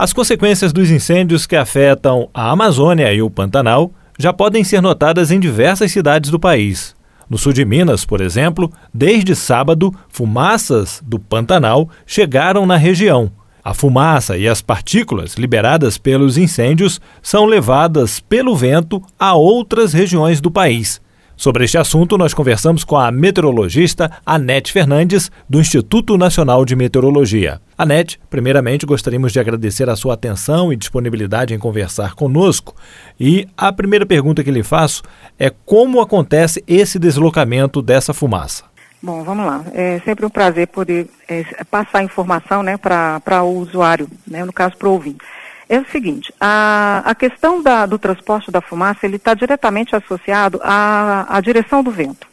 As consequências dos incêndios que afetam a Amazônia e o Pantanal já podem ser notadas em diversas cidades do país. No sul de Minas, por exemplo, desde sábado, fumaças do Pantanal chegaram na região. A fumaça e as partículas liberadas pelos incêndios são levadas pelo vento a outras regiões do país. Sobre este assunto, nós conversamos com a meteorologista Anete Fernandes, do Instituto Nacional de Meteorologia. Anete, primeiramente gostaríamos de agradecer a sua atenção e disponibilidade em conversar conosco. E a primeira pergunta que lhe faço é como acontece esse deslocamento dessa fumaça? Bom, vamos lá. É sempre um prazer poder é, passar informação né, para o usuário, né, no caso para o ouvinte é o seguinte, a, a questão da, do transporte da fumaça, ele está diretamente associado à, à direção do vento,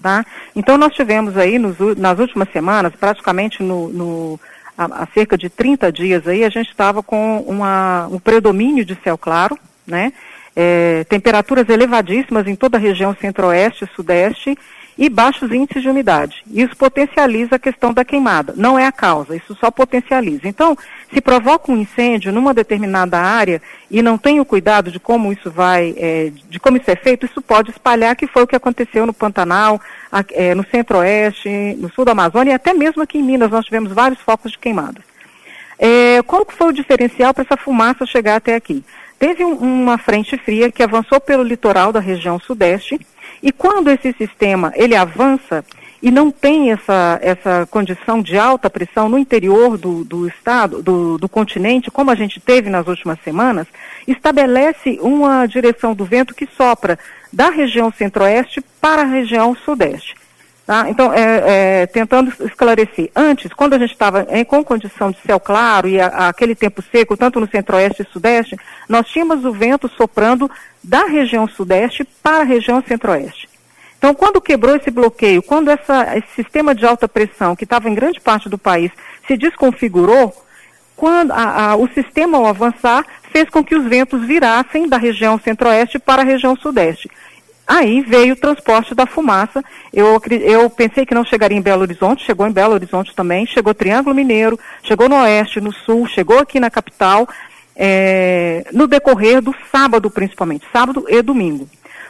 tá? Então, nós tivemos aí, nos, nas últimas semanas, praticamente no, no há, cerca de 30 dias aí, a gente estava com uma, um predomínio de céu claro, né? É, temperaturas elevadíssimas em toda a região centro-oeste e sudeste, e baixos índices de umidade. Isso potencializa a questão da queimada. Não é a causa, isso só potencializa. Então, se provoca um incêndio numa determinada área e não tem o cuidado de como isso vai, é, de como isso é feito, isso pode espalhar, que foi o que aconteceu no Pantanal, a, é, no Centro-Oeste, no sul da Amazônia e até mesmo aqui em Minas nós tivemos vários focos de queimadas. É, qual foi o diferencial para essa fumaça chegar até aqui? Teve um, uma frente fria que avançou pelo litoral da região sudeste e quando esse sistema ele avança e não tem essa, essa condição de alta pressão no interior do, do estado, do, do continente, como a gente teve nas últimas semanas, estabelece uma direção do vento que sopra da região centro-oeste para a região sudeste. Tá? Então, é, é, tentando esclarecer, antes, quando a gente estava com condição de céu claro e a, a, aquele tempo seco, tanto no centro-oeste e sudeste, nós tínhamos o vento soprando da região sudeste para a região centro-oeste. Então, quando quebrou esse bloqueio, quando essa, esse sistema de alta pressão, que estava em grande parte do país, se desconfigurou, quando a, a, o sistema, ao avançar, fez com que os ventos virassem da região centro-oeste para a região sudeste. Aí veio o transporte da fumaça. Eu, eu pensei que não chegaria em Belo Horizonte, chegou em Belo Horizonte também, chegou Triângulo Mineiro, chegou no Oeste, no Sul, chegou aqui na capital, é, no decorrer do sábado principalmente, sábado e domingo.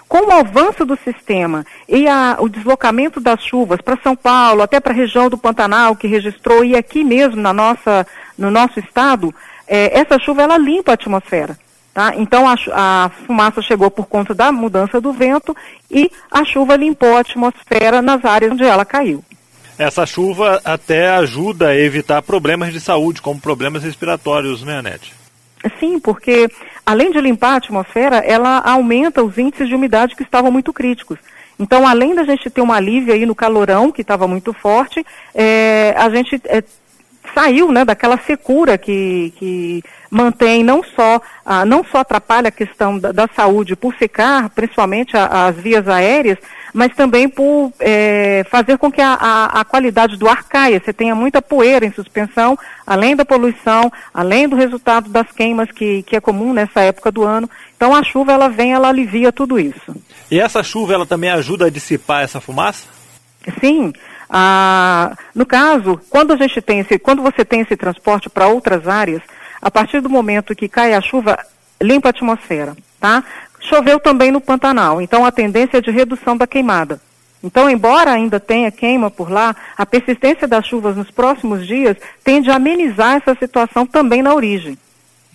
Com o avanço do sistema e a, o deslocamento das chuvas para São Paulo, até para a região do Pantanal, que registrou, e aqui mesmo na nossa, no nosso estado, é, essa chuva ela limpa a atmosfera. Tá? Então a, a, fumaça chegou por conta da mudança do vento e a chuva limpou a atmosfera nas áreas onde ela caiu. Essa chuva até ajuda a evitar problemas de saúde, como problemas respiratórios, né, Anete? Sim, porque além de limpar a atmosfera, ela aumenta os índices de umidade que estavam muito críticos. Então, além da gente ter um alívio aí no calorão, que estava muito forte, é, a gente é, saiu né, daquela secura que, que mantém não só, ah, não só atrapalha a questão da, da saúde por secar, principalmente a, as vias aéreas, mas também por é, fazer com que a, a, a, qualidade do ar caia. Você tenha muita poeira em suspensão, além da poluição, além do resultado das queimas que, que é comum nessa época do ano. Então a chuva ela vem, ela alivia tudo isso. E essa chuva ela também ajuda a dissipar essa fumaça? Sim. Ah, no caso, quando a gente tem esse, quando você tem esse transporte para outras áreas, a partir do momento que cai a chuva, limpa a atmosfera, tá? Choveu também no Pantanal, então a tendência é de redução da queimada. Então, embora ainda tenha queima por lá, a persistência das chuvas nos próximos dias tende a amenizar essa situação também na origem.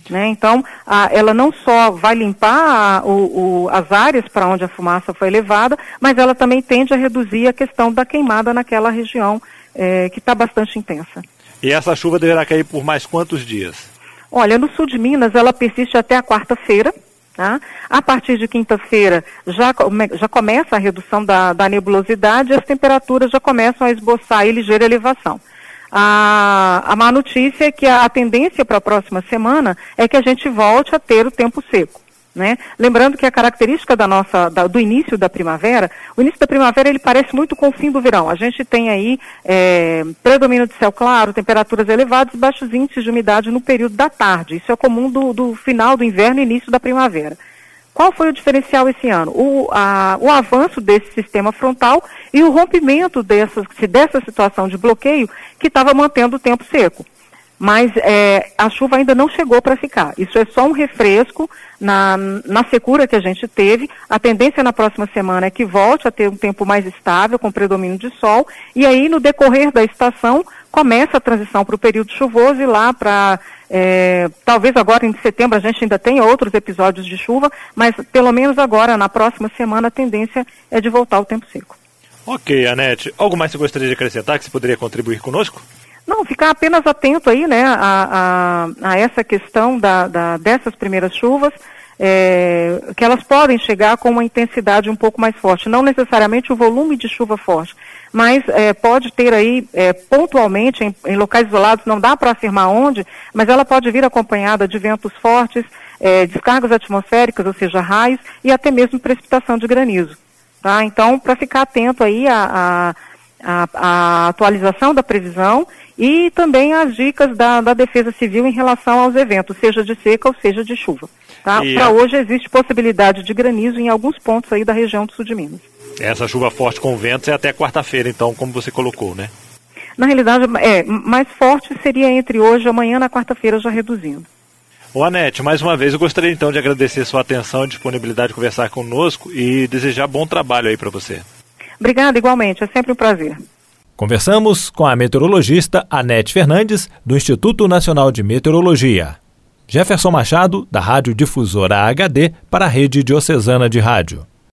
Né? Então, a, ela não só vai limpar a, o, o, as áreas para onde a fumaça foi levada, mas ela também tende a reduzir a questão da queimada naquela região é, que está bastante intensa. E essa chuva deverá cair por mais quantos dias? Olha, no sul de Minas ela persiste até a quarta-feira. Tá? A partir de quinta-feira já, já começa a redução da, da nebulosidade e as temperaturas já começam a esboçar em ligeira elevação. A, a má notícia é que a, a tendência para a próxima semana é que a gente volte a ter o tempo seco. Né? Lembrando que a característica da nossa, da, do início da primavera, o início da primavera ele parece muito com o fim do verão. A gente tem aí é, predomínio de céu claro, temperaturas elevadas e baixos índices de umidade no período da tarde. Isso é comum do, do final do inverno e início da primavera. Qual foi o diferencial esse ano? O, a, o avanço desse sistema frontal e o rompimento dessa, dessa situação de bloqueio que estava mantendo o tempo seco. mas é, a chuva ainda não chegou para ficar. Isso é só um refresco na, na secura que a gente teve. A tendência na próxima semana é que volte a ter um tempo mais estável, com predomínio de sol, e aí no decorrer da estação começa a transição para o período chuvoso e lá para é, talvez agora em setembro a gente ainda tenha outros episódios de chuva, mas pelo menos agora, na próxima semana, a tendência é de voltar ao tempo seco. Ok, Anete. Algo mais você gostaria de acrescentar que você poderia contribuir conosco? Não, ficar apenas atento aí, né, a, a, a essa questão da, da, dessas primeiras chuvas, é, que elas podem chegar com uma intensidade um pouco mais forte, não necessariamente o volume de chuva forte, mas é, pode ter aí é, pontualmente em, em, locais isolados, não dá para afirmar onde, mas ela pode vir acompanhada de ventos fortes, é, descargas atmosféricas, ou seja, raios, e até mesmo precipitação de granizo. Tá? Então, para ficar atento aí a, atualização da previsão e também as dicas da, da Defesa Civil em relação aos eventos, seja de seca ou seja de chuva. Tá? Para a... hoje existe possibilidade de granizo em alguns pontos aí da região do sul de Minas. Essa chuva forte com ventos é até quarta-feira, então, como você colocou, né? Na realidade, é, mais forte seria entre hoje e amanhã, na quarta-feira, já reduzindo. O Anete, mais uma vez eu gostaria então de agradecer sua atenção e disponibilidade de conversar conosco e desejar bom trabalho aí para você. Obrigada, igualmente, é sempre um prazer. Conversamos com a meteorologista Anete Fernandes, do Instituto Nacional de Meteorologia. Jefferson Machado, da Rádio Difusora HD, para a Rede Diocesana de Rádio.